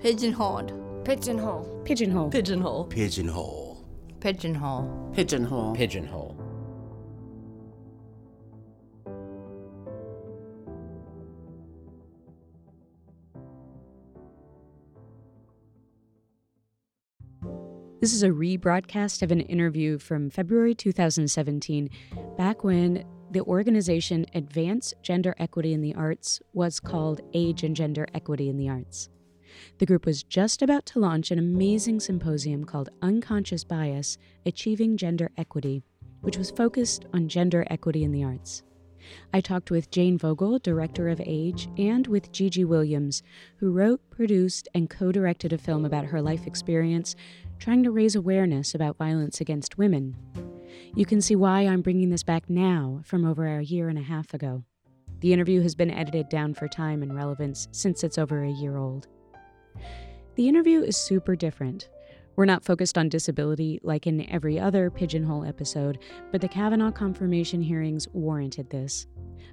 Pigeonholed. Pigeonhole. Pigeonhole. Pigeonhole. Pigeonhole. Pigeonhole. Pigeonhole. Pigeonhole. This is a rebroadcast of an interview from February 2017, back when the organization Advance Gender Equity in the Arts was called Age and Gender Equity in the Arts. The group was just about to launch an amazing symposium called Unconscious Bias Achieving Gender Equity, which was focused on gender equity in the arts. I talked with Jane Vogel, director of Age, and with Gigi Williams, who wrote, produced, and co directed a film about her life experience trying to raise awareness about violence against women. You can see why I'm bringing this back now from over a year and a half ago. The interview has been edited down for time and relevance since it's over a year old. The interview is super different. We're not focused on disability like in every other Pigeonhole episode, but the Kavanaugh confirmation hearings warranted this.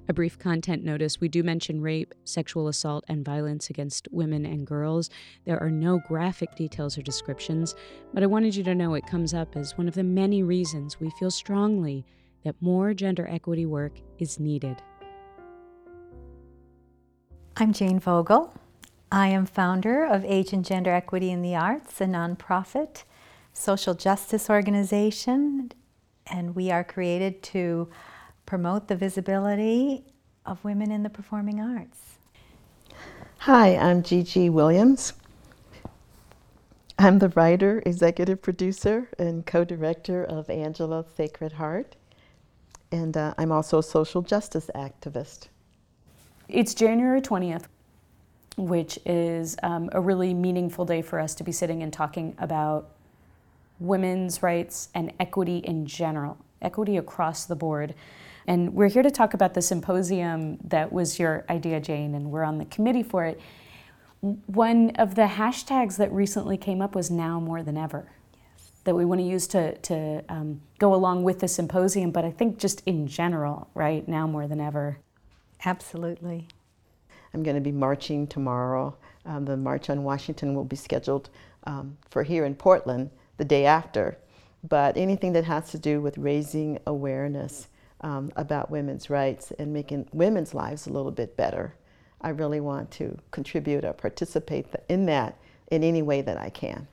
A brief content notice we do mention rape, sexual assault, and violence against women and girls. There are no graphic details or descriptions, but I wanted you to know it comes up as one of the many reasons we feel strongly that more gender equity work is needed. I'm Jane Vogel. I am founder of Age and Gender Equity in the Arts, a nonprofit social justice organization, and we are created to promote the visibility of women in the performing arts. Hi, I'm Gigi Williams. I'm the writer, executive producer, and co director of Angela Sacred Heart, and uh, I'm also a social justice activist. It's January 20th which is um, a really meaningful day for us to be sitting and talking about women's rights and equity in general, equity across the board. And we're here to talk about the symposium that was your idea, Jane, and we're on the committee for it. One of the hashtags that recently came up was now more than ever. That we want to use to, to um, go along with the symposium, but I think just in general, right? Now more than ever. Absolutely. I'm going to be marching tomorrow. Um, the March on Washington will be scheduled um, for here in Portland the day after. But anything that has to do with raising awareness um, about women's rights and making women's lives a little bit better, I really want to contribute or participate in that in any way that I can.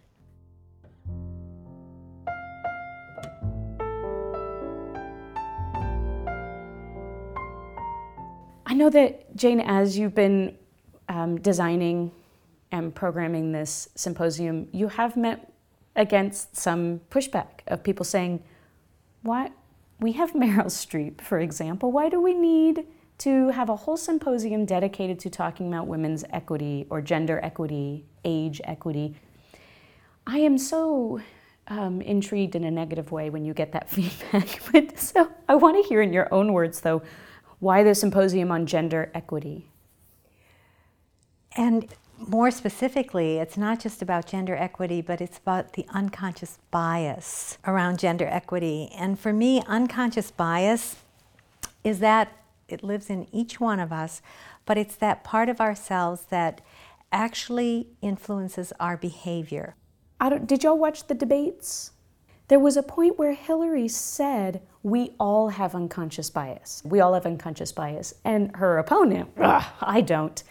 Know that, Jane, as you've been um, designing and programming this symposium, you have met against some pushback of people saying, why? We have Meryl Streep, for example. Why do we need to have a whole symposium dedicated to talking about women's equity or gender equity, age equity? I am so um, intrigued in a negative way when you get that feedback. but so I want to hear in your own words, though, why the symposium on gender equity? And more specifically, it's not just about gender equity, but it's about the unconscious bias around gender equity. And for me, unconscious bias is that it lives in each one of us, but it's that part of ourselves that actually influences our behavior. did y'all watch the debates? There was a point where Hillary said, We all have unconscious bias. We all have unconscious bias. And her opponent, I don't.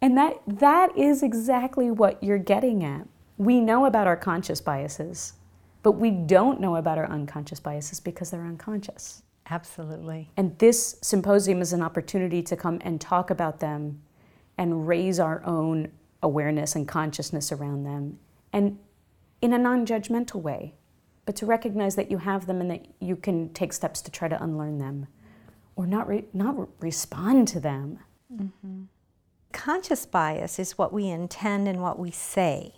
And that, that is exactly what you're getting at. We know about our conscious biases, but we don't know about our unconscious biases because they're unconscious. Absolutely. And this symposium is an opportunity to come and talk about them and raise our own awareness and consciousness around them and in a non judgmental way but to recognize that you have them and that you can take steps to try to unlearn them or not, re- not re- respond to them. Mm-hmm. Conscious bias is what we intend and what we say.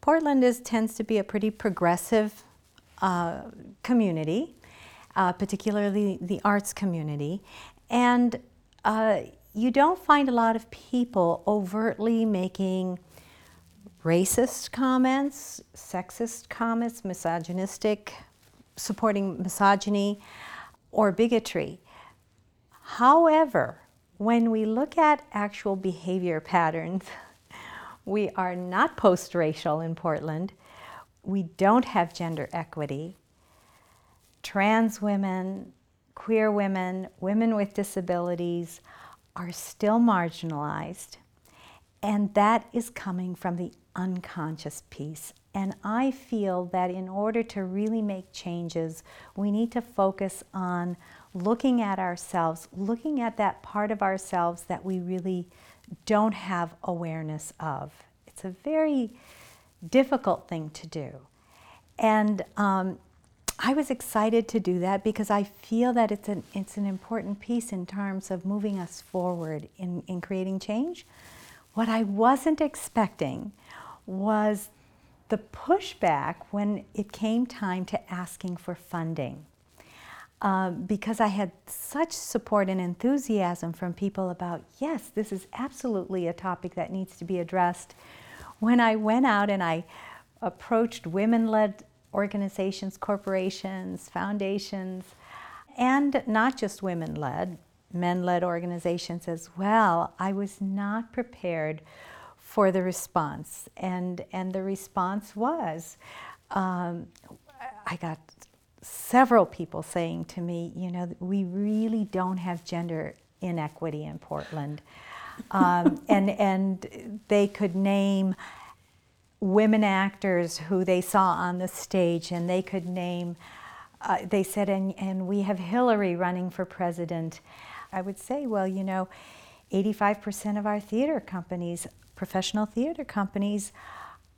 Portland is, tends to be a pretty progressive uh, community, uh, particularly the arts community. And uh, you don't find a lot of people overtly making racist comments, sexist comments, misogynistic, supporting misogyny, or bigotry. However, when we look at actual behavior patterns, We are not post racial in Portland. We don't have gender equity. Trans women, queer women, women with disabilities are still marginalized. And that is coming from the unconscious piece. And I feel that in order to really make changes, we need to focus on looking at ourselves, looking at that part of ourselves that we really don't have awareness of. It's a very difficult thing to do. And um, I was excited to do that because I feel that it's an, it's an important piece in terms of moving us forward in, in creating change. What I wasn't expecting was the pushback when it came time to asking for funding. Um, because I had such support and enthusiasm from people about, yes, this is absolutely a topic that needs to be addressed. When I went out and I approached women led organizations, corporations, foundations, and not just women led, men led organizations as well, I was not prepared for the response. And, and the response was um, I got several people saying to me, you know, we really don't have gender inequity in Portland. Um, and, and they could name women actors who they saw on the stage, and they could name, uh, they said, and, and we have Hillary running for president. I would say, well, you know, 85% of our theater companies, professional theater companies,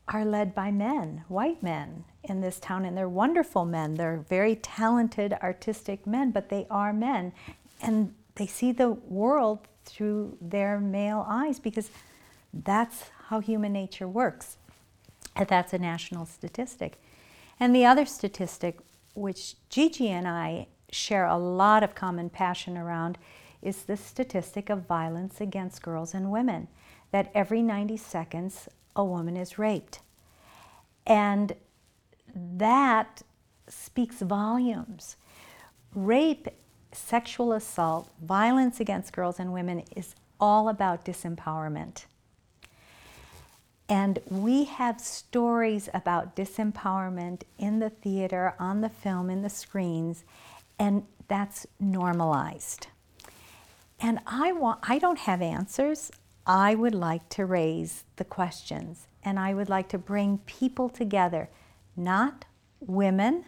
are led by men, white men in this town, and they're wonderful men. They're very talented, artistic men, but they are men. And they see the world through their male eyes because that's how human nature works. And that's a national statistic. And the other statistic, which Gigi and I share a lot of common passion around, is the statistic of violence against girls and women. That every 90 seconds, a woman is raped. And that speaks volumes. Rape, sexual assault, violence against girls and women is all about disempowerment. And we have stories about disempowerment in the theater, on the film, in the screens, and that's normalized. And I want I don't have answers. I would like to raise the questions and I would like to bring people together, not women,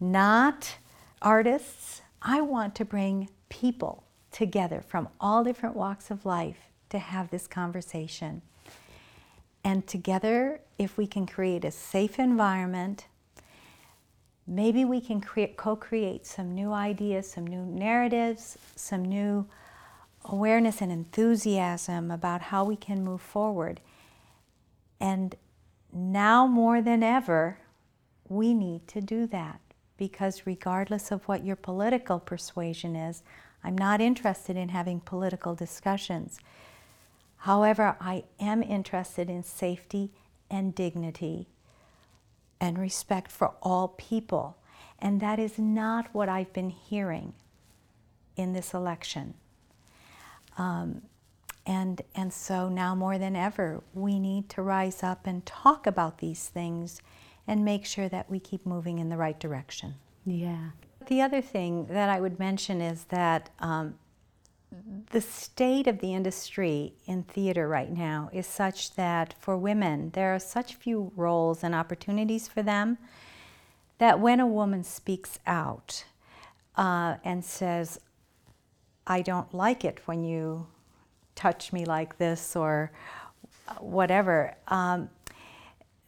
not artists. I want to bring people together from all different walks of life to have this conversation. And together, if we can create a safe environment, maybe we can create, co-create some new ideas, some new narratives, some new awareness and enthusiasm about how we can move forward. And now more than ever, we need to do that because regardless of what your political persuasion is, I'm not interested in having political discussions. However, I am interested in safety and dignity and respect for all people. And that is not what I've been hearing in this election. Um, and, and so now more than ever, we need to rise up and talk about these things and make sure that we keep moving in the right direction. Yeah. The other thing that I would mention is that um, the state of the industry in theater right now is such that for women, there are such few roles and opportunities for them that when a woman speaks out uh, and says, I don't like it when you touch me like this or whatever, um,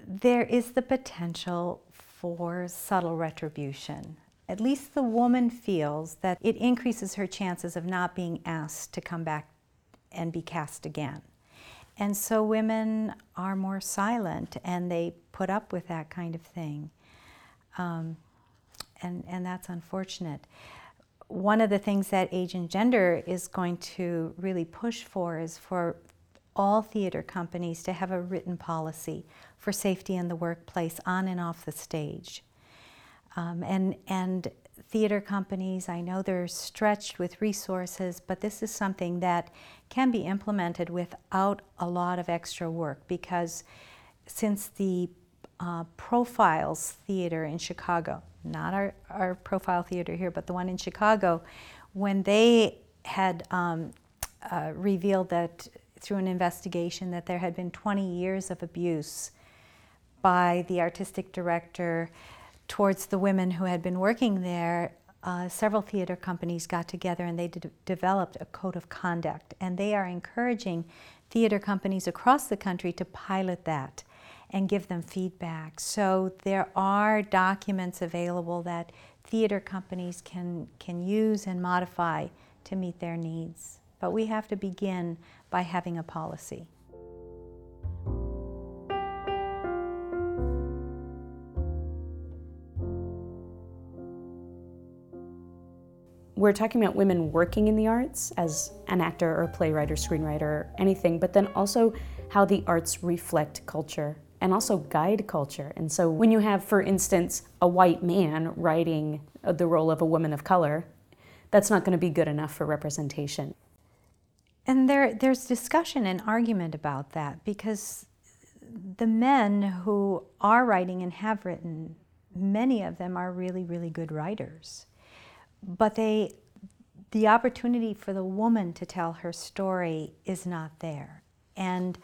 there is the potential for subtle retribution. At least the woman feels that it increases her chances of not being asked to come back and be cast again. And so women are more silent and they put up with that kind of thing. Um, and, and that's unfortunate one of the things that Age and Gender is going to really push for is for all theater companies to have a written policy for safety in the workplace on and off the stage. Um, and, and theater companies. I know they're stretched with resources, but this is something that can be implemented without a lot of extra work because since the uh, Profiles Theater in Chicago, not our, our profile theater here, but the one in Chicago, when they had um, uh, revealed that through an investigation that there had been 20 years of abuse by the artistic director towards the women who had been working there, uh, several theater companies got together and they de- developed a code of conduct. And they are encouraging theater companies across the country to pilot that and give them feedback. So there are documents available that theater companies can, can use and modify to meet their needs. But we have to begin by having a policy. We're talking about women working in the arts as an actor or playwright or screenwriter or anything, but then also how the arts reflect culture and also guide culture. And so when you have, for instance, a white man writing the role of a woman of color, that's not going to be good enough for representation. And there, there's discussion and argument about that because the men who are writing and have written, many of them are really, really good writers but they the opportunity for the woman to tell her story is not there. And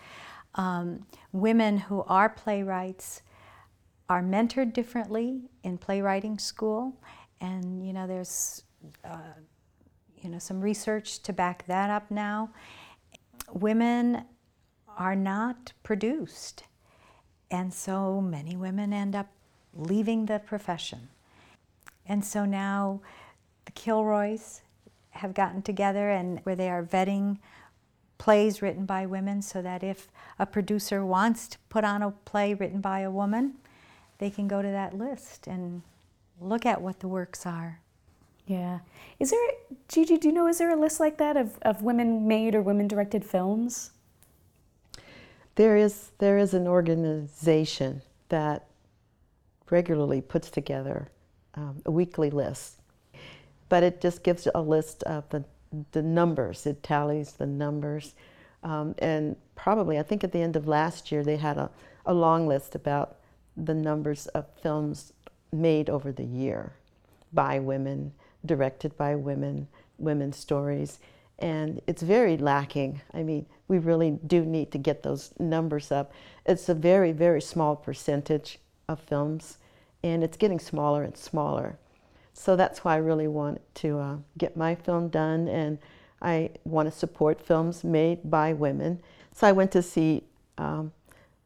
um, women who are playwrights are mentored differently in playwriting school. And you know there's uh, you know some research to back that up now. Women are not produced. And so many women end up leaving the profession. And so now the Kilroys have gotten together and where they are vetting plays written by women so that if a producer wants to put on a play written by a woman, they can go to that list and look at what the works are. Yeah. Is there, Gigi, do you know, is there a list like that of, of women made or women directed films? There is, there is an organization that regularly puts together um, a weekly list but it just gives a list of the, the numbers. It tallies the numbers. Um, and probably, I think at the end of last year, they had a, a long list about the numbers of films made over the year by women, directed by women, women's stories. And it's very lacking. I mean, we really do need to get those numbers up. It's a very, very small percentage of films, and it's getting smaller and smaller. So that's why I really want to uh, get my film done, and I want to support films made by women. So I went to see um,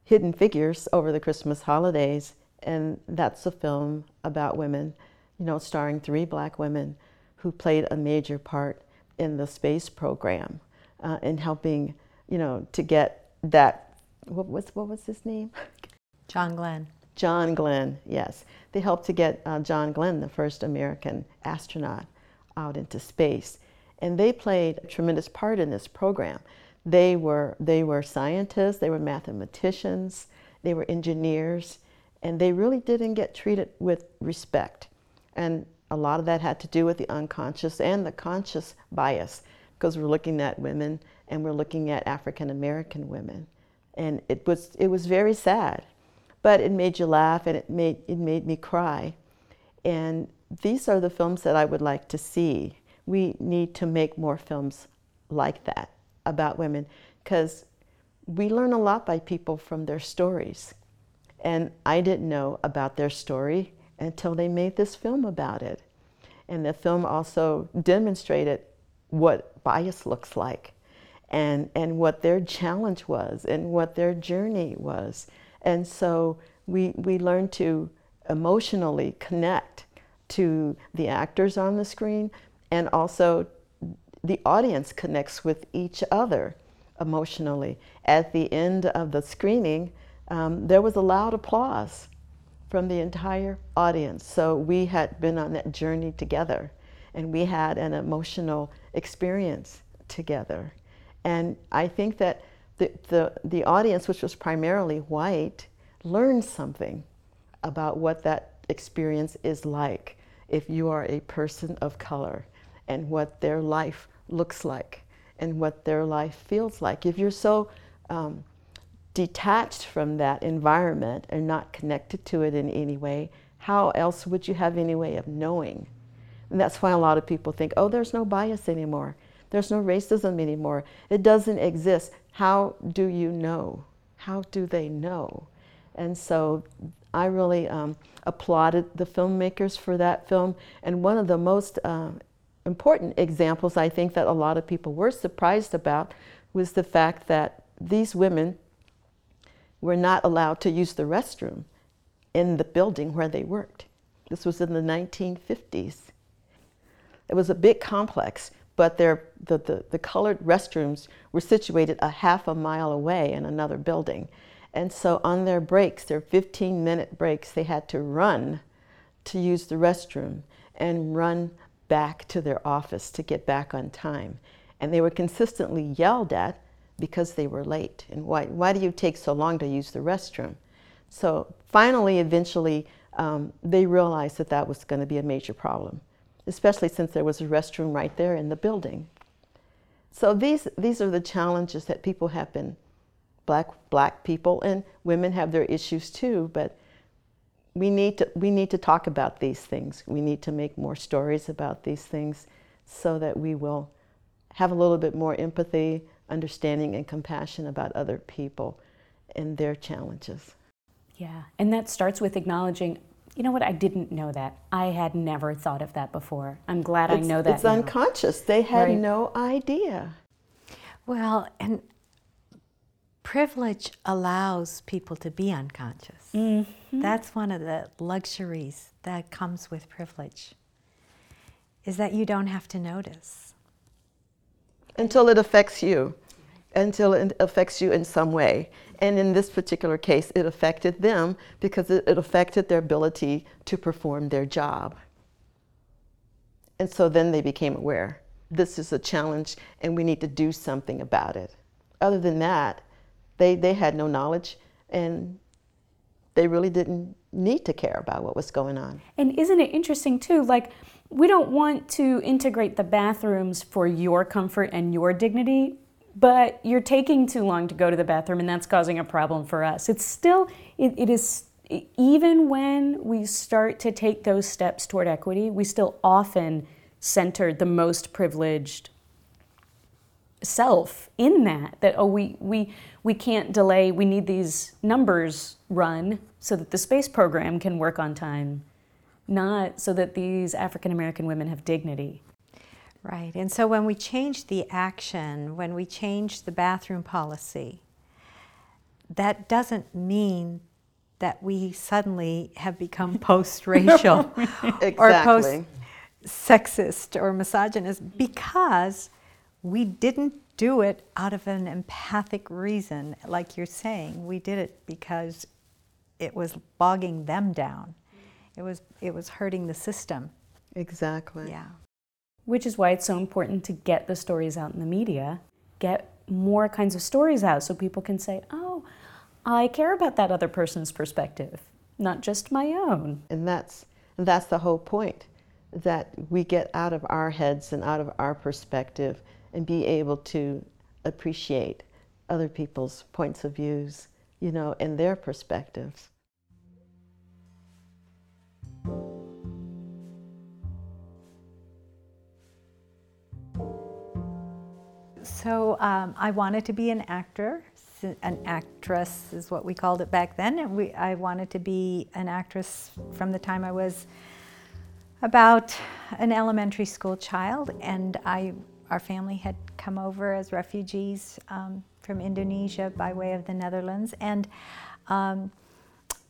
Hidden Figures over the Christmas holidays, and that's a film about women, you know, starring three black women who played a major part in the space program uh, in helping, you know, to get that. What was what was his name? John Glenn. John Glenn, yes. They helped to get uh, John Glenn, the first American astronaut, out into space. And they played a tremendous part in this program. They were, they were scientists, they were mathematicians, they were engineers, and they really didn't get treated with respect. And a lot of that had to do with the unconscious and the conscious bias, because we're looking at women and we're looking at African American women. And it was, it was very sad but it made you laugh and it made, it made me cry. And these are the films that I would like to see. We need to make more films like that about women because we learn a lot by people from their stories. And I didn't know about their story until they made this film about it. And the film also demonstrated what bias looks like and, and what their challenge was and what their journey was. And so we, we learn to emotionally connect to the actors on the screen and also the audience connects with each other emotionally. At the end of the screening, um, there was a loud applause from the entire audience. So we had been on that journey together and we had an emotional experience together. And I think that the, the, the audience, which was primarily white, learned something about what that experience is like. if you are a person of color and what their life looks like and what their life feels like. If you're so um, detached from that environment and not connected to it in any way, how else would you have any way of knowing? And that's why a lot of people think, oh, there's no bias anymore. There's no racism anymore. It doesn't exist. How do you know? How do they know? And so I really um, applauded the filmmakers for that film. And one of the most uh, important examples I think that a lot of people were surprised about was the fact that these women were not allowed to use the restroom in the building where they worked. This was in the 1950s. It was a big complex, but the, the, the colored restrooms were situated a half a mile away in another building. And so on their breaks, their 15 minute breaks, they had to run to use the restroom and run back to their office to get back on time. And they were consistently yelled at because they were late. And why, why do you take so long to use the restroom? So finally, eventually, um, they realized that that was going to be a major problem, especially since there was a restroom right there in the building. So these, these are the challenges that people have been black black people and women have their issues too but we need to we need to talk about these things we need to make more stories about these things so that we will have a little bit more empathy understanding and compassion about other people and their challenges yeah and that starts with acknowledging you know what i didn't know that i had never thought of that before i'm glad it's, i know that it's now. unconscious they had right. no idea well and privilege allows people to be unconscious. Mm-hmm. That's one of the luxuries that comes with privilege. Is that you don't have to notice until it affects you, until it affects you in some way. And in this particular case, it affected them because it, it affected their ability to perform their job. And so then they became aware this is a challenge and we need to do something about it. Other than that, they, they had no knowledge and they really didn't need to care about what was going on. And isn't it interesting too? Like, we don't want to integrate the bathrooms for your comfort and your dignity, but you're taking too long to go to the bathroom and that's causing a problem for us. It's still, it, it is, even when we start to take those steps toward equity, we still often center the most privileged self in that that oh we we we can't delay we need these numbers run so that the space program can work on time not so that these african american women have dignity right and so when we change the action when we change the bathroom policy that doesn't mean that we suddenly have become post-racial exactly. or post-sexist or misogynist because we didn't do it out of an empathic reason, like you're saying. We did it because it was bogging them down. It was it was hurting the system. Exactly. Yeah. Which is why it's so important to get the stories out in the media, get more kinds of stories out so people can say, "Oh, I care about that other person's perspective, not just my own." And that's that's the whole point that we get out of our heads and out of our perspective and be able to appreciate other people's points of views, you know, and their perspectives. So um, I wanted to be an actor. An actress is what we called it back then. And we, I wanted to be an actress from the time I was about an elementary school child, and I our family had come over as refugees um, from Indonesia by way of the Netherlands, and um,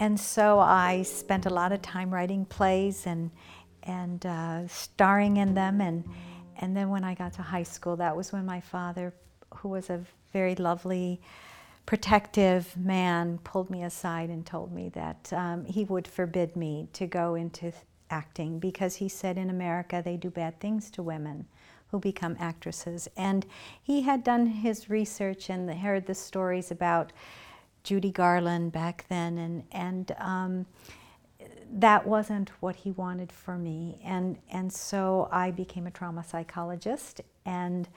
and so I spent a lot of time writing plays and and uh, starring in them, and and then when I got to high school, that was when my father, who was a very lovely, protective man, pulled me aside and told me that um, he would forbid me to go into acting because he said in America they do bad things to women who become actresses. And he had done his research and heard the stories about Judy Garland back then, and and um, that wasn't what he wanted for me. And, and so I became a trauma psychologist. And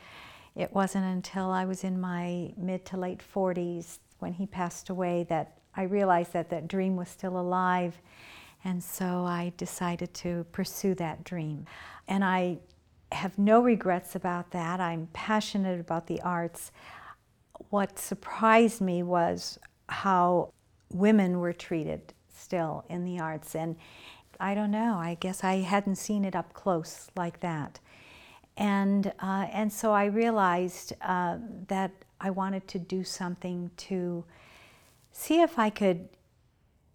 it wasn't until I was in my mid to late 40s when he passed away that I realized that that dream was still alive. And so I decided to pursue that dream. And I have no regrets about that. I'm passionate about the arts. What surprised me was how women were treated still in the arts. And I don't know, I guess I hadn't seen it up close like that. And, uh, and so I realized uh, that I wanted to do something to see if I could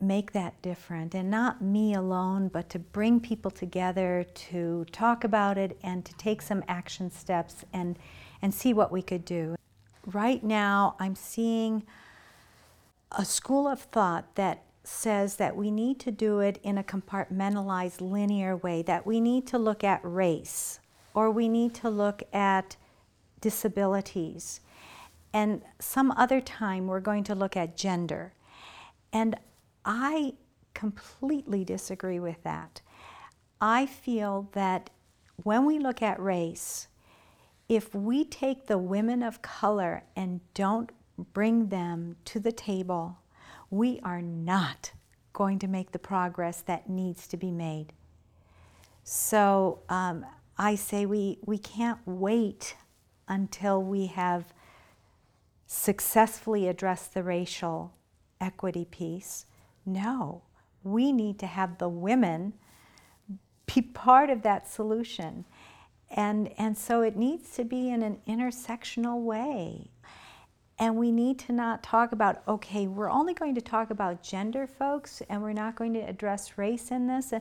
make that different and not me alone, but to bring people together to talk about it and to take some action steps and, and see what we could do. Right now, I'm seeing a school of thought that says that we need to do it in a compartmentalized, linear way, that we need to look at race or we need to look at disabilities. And some other time, we're going to look at gender. And I completely disagree with that. I feel that when we look at race, if we take the women of color and don't bring them to the table, we are not going to make the progress that needs to be made. So um, I say we, we can't wait until we have successfully addressed the racial equity piece. No, we need to have the women be part of that solution. And, and so it needs to be in an intersectional way. And we need to not talk about, okay, we're only going to talk about gender, folks, and we're not going to address race in this.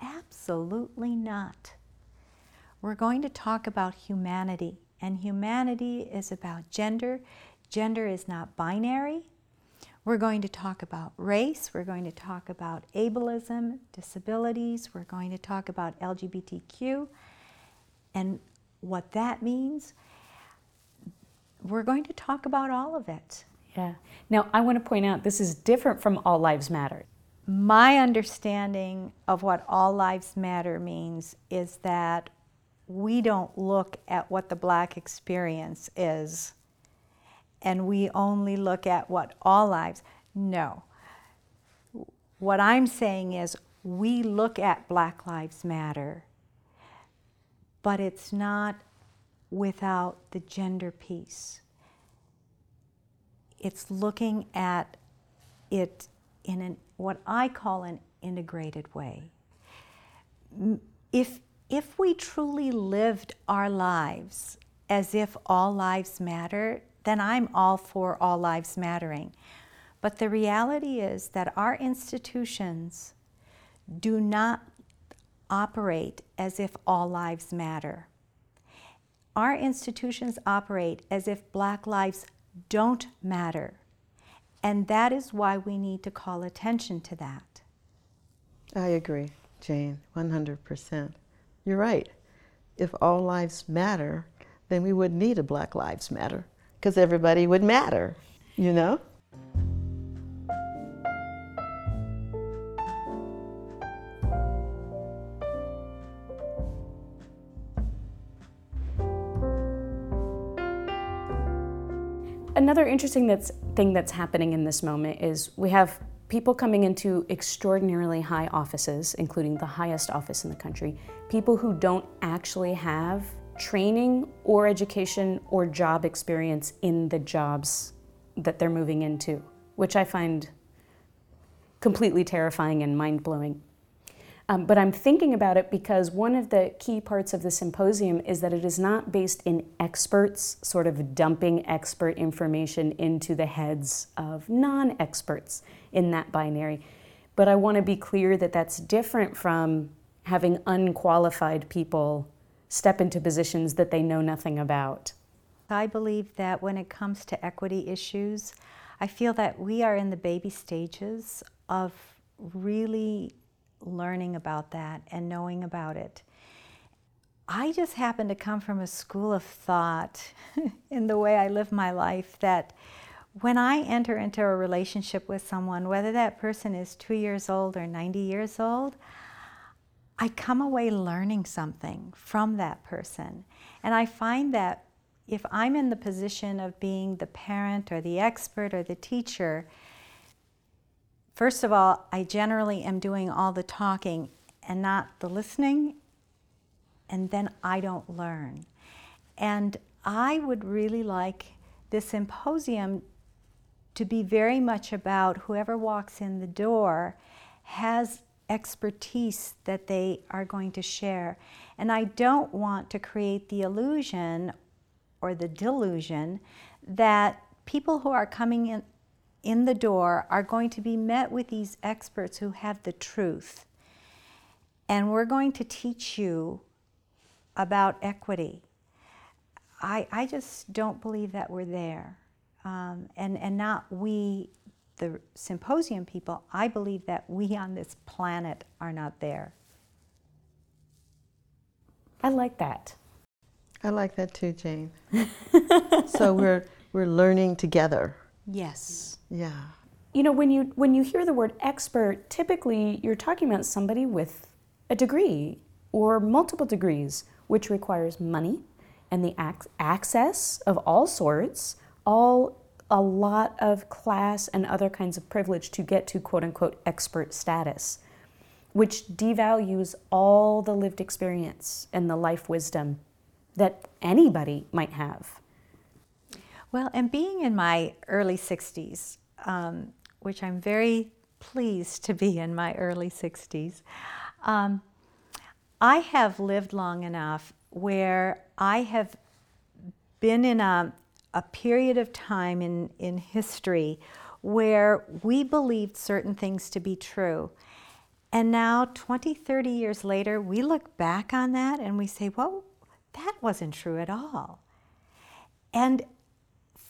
Absolutely not. We're going to talk about humanity, and humanity is about gender. Gender is not binary. We're going to talk about race, we're going to talk about ableism, disabilities, we're going to talk about LGBTQ and what that means. We're going to talk about all of it. Yeah. Now, I want to point out this is different from All Lives Matter. My understanding of what All Lives Matter means is that we don't look at what the black experience is and we only look at what all lives. No. What I'm saying is we look at Black Lives Matter, but it's not without the gender piece. It's looking at it in an, what I call an integrated way. If, if we truly lived our lives as if all lives matter, then I'm all for all lives mattering. But the reality is that our institutions do not operate as if all lives matter. Our institutions operate as if black lives don't matter. And that is why we need to call attention to that. I agree, Jane, 100%. You're right. If all lives matter, then we wouldn't need a Black Lives Matter because everybody would matter, you know? Another interesting that's, thing that's happening in this moment is we have people coming into extraordinarily high offices, including the highest office in the country, people who don't actually have training or education or job experience in the jobs that they're moving into, which I find completely terrifying and mind blowing. Um, but I'm thinking about it because one of the key parts of the symposium is that it is not based in experts, sort of dumping expert information into the heads of non experts in that binary. But I want to be clear that that's different from having unqualified people step into positions that they know nothing about? I believe that when it comes to equity issues, I feel that we are in the baby stages of really learning about that and knowing about it. I just happen to come from a school of thought in the way I live my life that when I enter into a relationship with someone, whether that person is two years old or 90 years old, I come away learning something from that person. And I find that if I'm in the position of being the parent or the expert or the teacher, first of all, I generally am doing all the talking and not the listening, and then I don't learn. And I would really like this symposium to be very much about whoever walks in the door has expertise that they are going to share. And I don't want to create the illusion or the delusion that people who are coming in, in the door are going to be met with these experts who have the truth. And we're going to teach you about equity. I, I just don't believe that we're there. Um, and, and not we, the symposium people, I believe that we on this planet are not there. I like that. I like that too, Jane. so we're we're learning together. Yes. Yeah. You know, when you when you hear the word expert, typically you're talking about somebody with a degree or multiple degrees, which requires money and the ac- access of all sorts, all a lot of class and other kinds of privilege to get to quote unquote expert status, which devalues all the lived experience and the life wisdom that anybody might have. Well, and being in my early 60s, um, which I'm very pleased to be in my early 60s, um, I have lived long enough where I have been in a, a period of time in, in history where we believed certain things to be true. And now, 20, 30 years later, we look back on that and we say, well, that wasn't true at all. And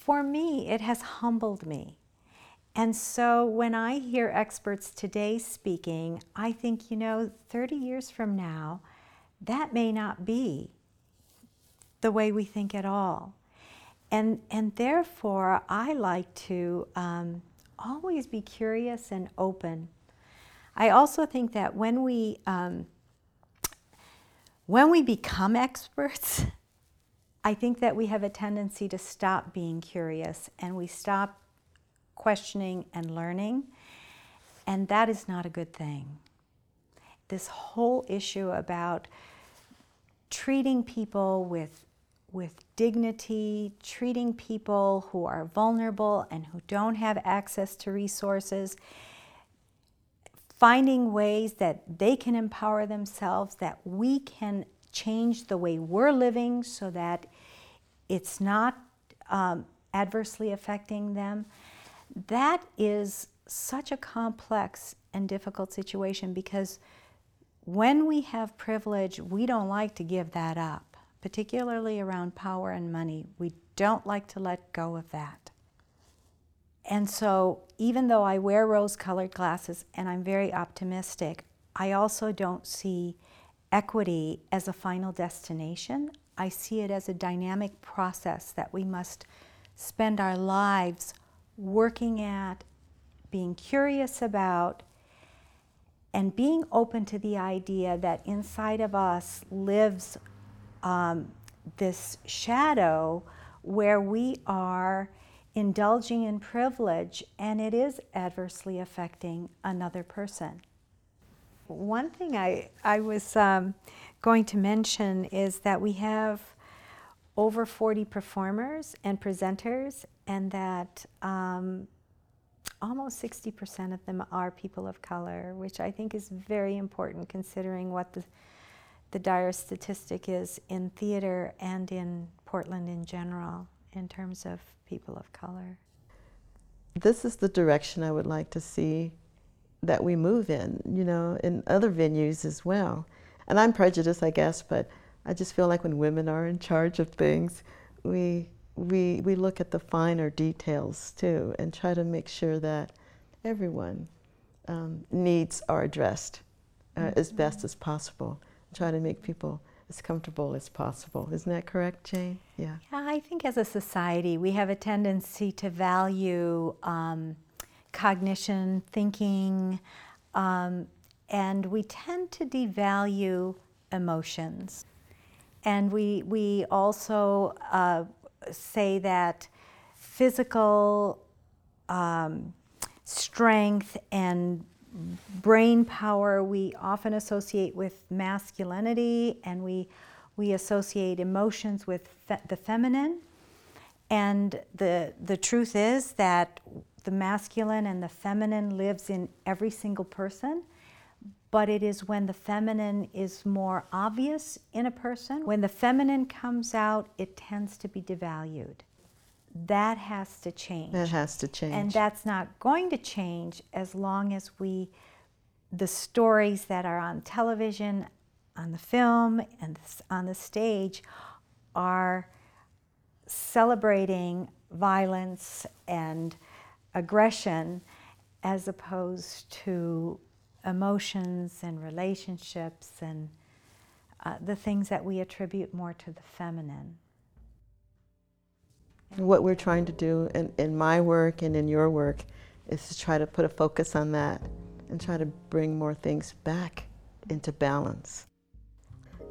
for me, it has humbled me. And so when I hear experts today speaking, I think, you know, 30 years from now, that may not be the way we think at all. And, and therefore, I like to um, always be curious and open. I also think that when we um, when we become experts, I think that we have a tendency to stop being curious and we stop questioning and learning, and that is not a good thing. This whole issue about treating people with, with dignity, treating people who are vulnerable and who don't have access to resources, finding ways that they can empower themselves, that we can change the way we're living so that it's not um, adversely affecting them. That is such a complex and difficult situation because when we have privilege, we don't like to give that up, particularly around power and money. We don't like to let go of that. And so, even though I wear rose colored glasses and I'm very optimistic, I also don't see equity as a final destination. I see it as a dynamic process that we must spend our lives working at, being curious about, and being open to the idea that inside of us lives um, this shadow where we are indulging in privilege and it is adversely affecting another person. One thing I, I was um, going to mention is that we have over 40 performers and presenters, and that um, almost 60% of them are people of color, which I think is very important considering what the, the dire statistic is in theater and in Portland in general in terms of people of color. This is the direction I would like to see that we move in, you know, in other venues as well. And I'm prejudiced, I guess, but I just feel like when women are in charge of things, we we we look at the finer details too and try to make sure that everyone um, needs are addressed uh, mm-hmm. as best as possible. Try to make people as comfortable as possible. Isn't that correct, Jane? Yeah. Yeah, I think as a society, we have a tendency to value um, cognition, thinking, um, and we tend to devalue emotions. And we, we also uh, say that physical um, strength and brain power we often associate with masculinity and we, we associate emotions with fe- the feminine. And the, the truth is that the masculine and the feminine lives in every single person, but it is when the feminine is more obvious in a person. When the feminine comes out, it tends to be devalued. That has to change. That has to change. And that's not going to change as long as we, the stories that are on television, on the film, and on the stage are celebrating violence and aggression as opposed to emotions and relationships and uh, the things that we attribute more to the feminine. What we're trying to do in, in my work and in your work is to try to put a focus on that and try to bring more things back into balance.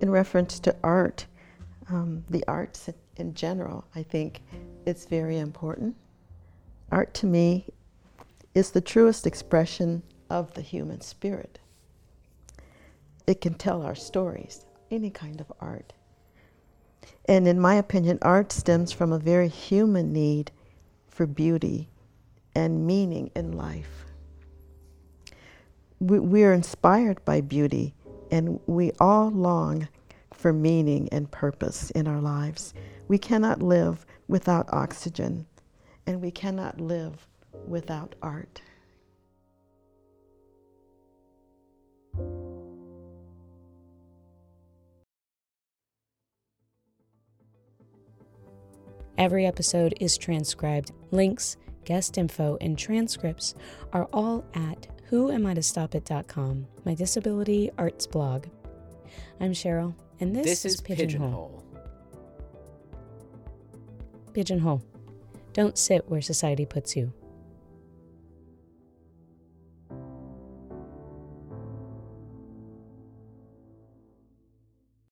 In reference to art, um, the arts in general, I think it's very important. Art to me is the truest expression of the human spirit. It can tell our stories, any kind of art. And in my opinion, art stems from a very human need for beauty and meaning in life. We, we are inspired by beauty, and we all long for meaning and purpose in our lives. We cannot live without oxygen, and we cannot live without art. Every episode is transcribed. Links, guest info, and transcripts are all at whoamitostopit.com, my disability arts blog. I'm Cheryl, and this, this is, is Pigeonhole. Pigeonhole. Don't sit where society puts you.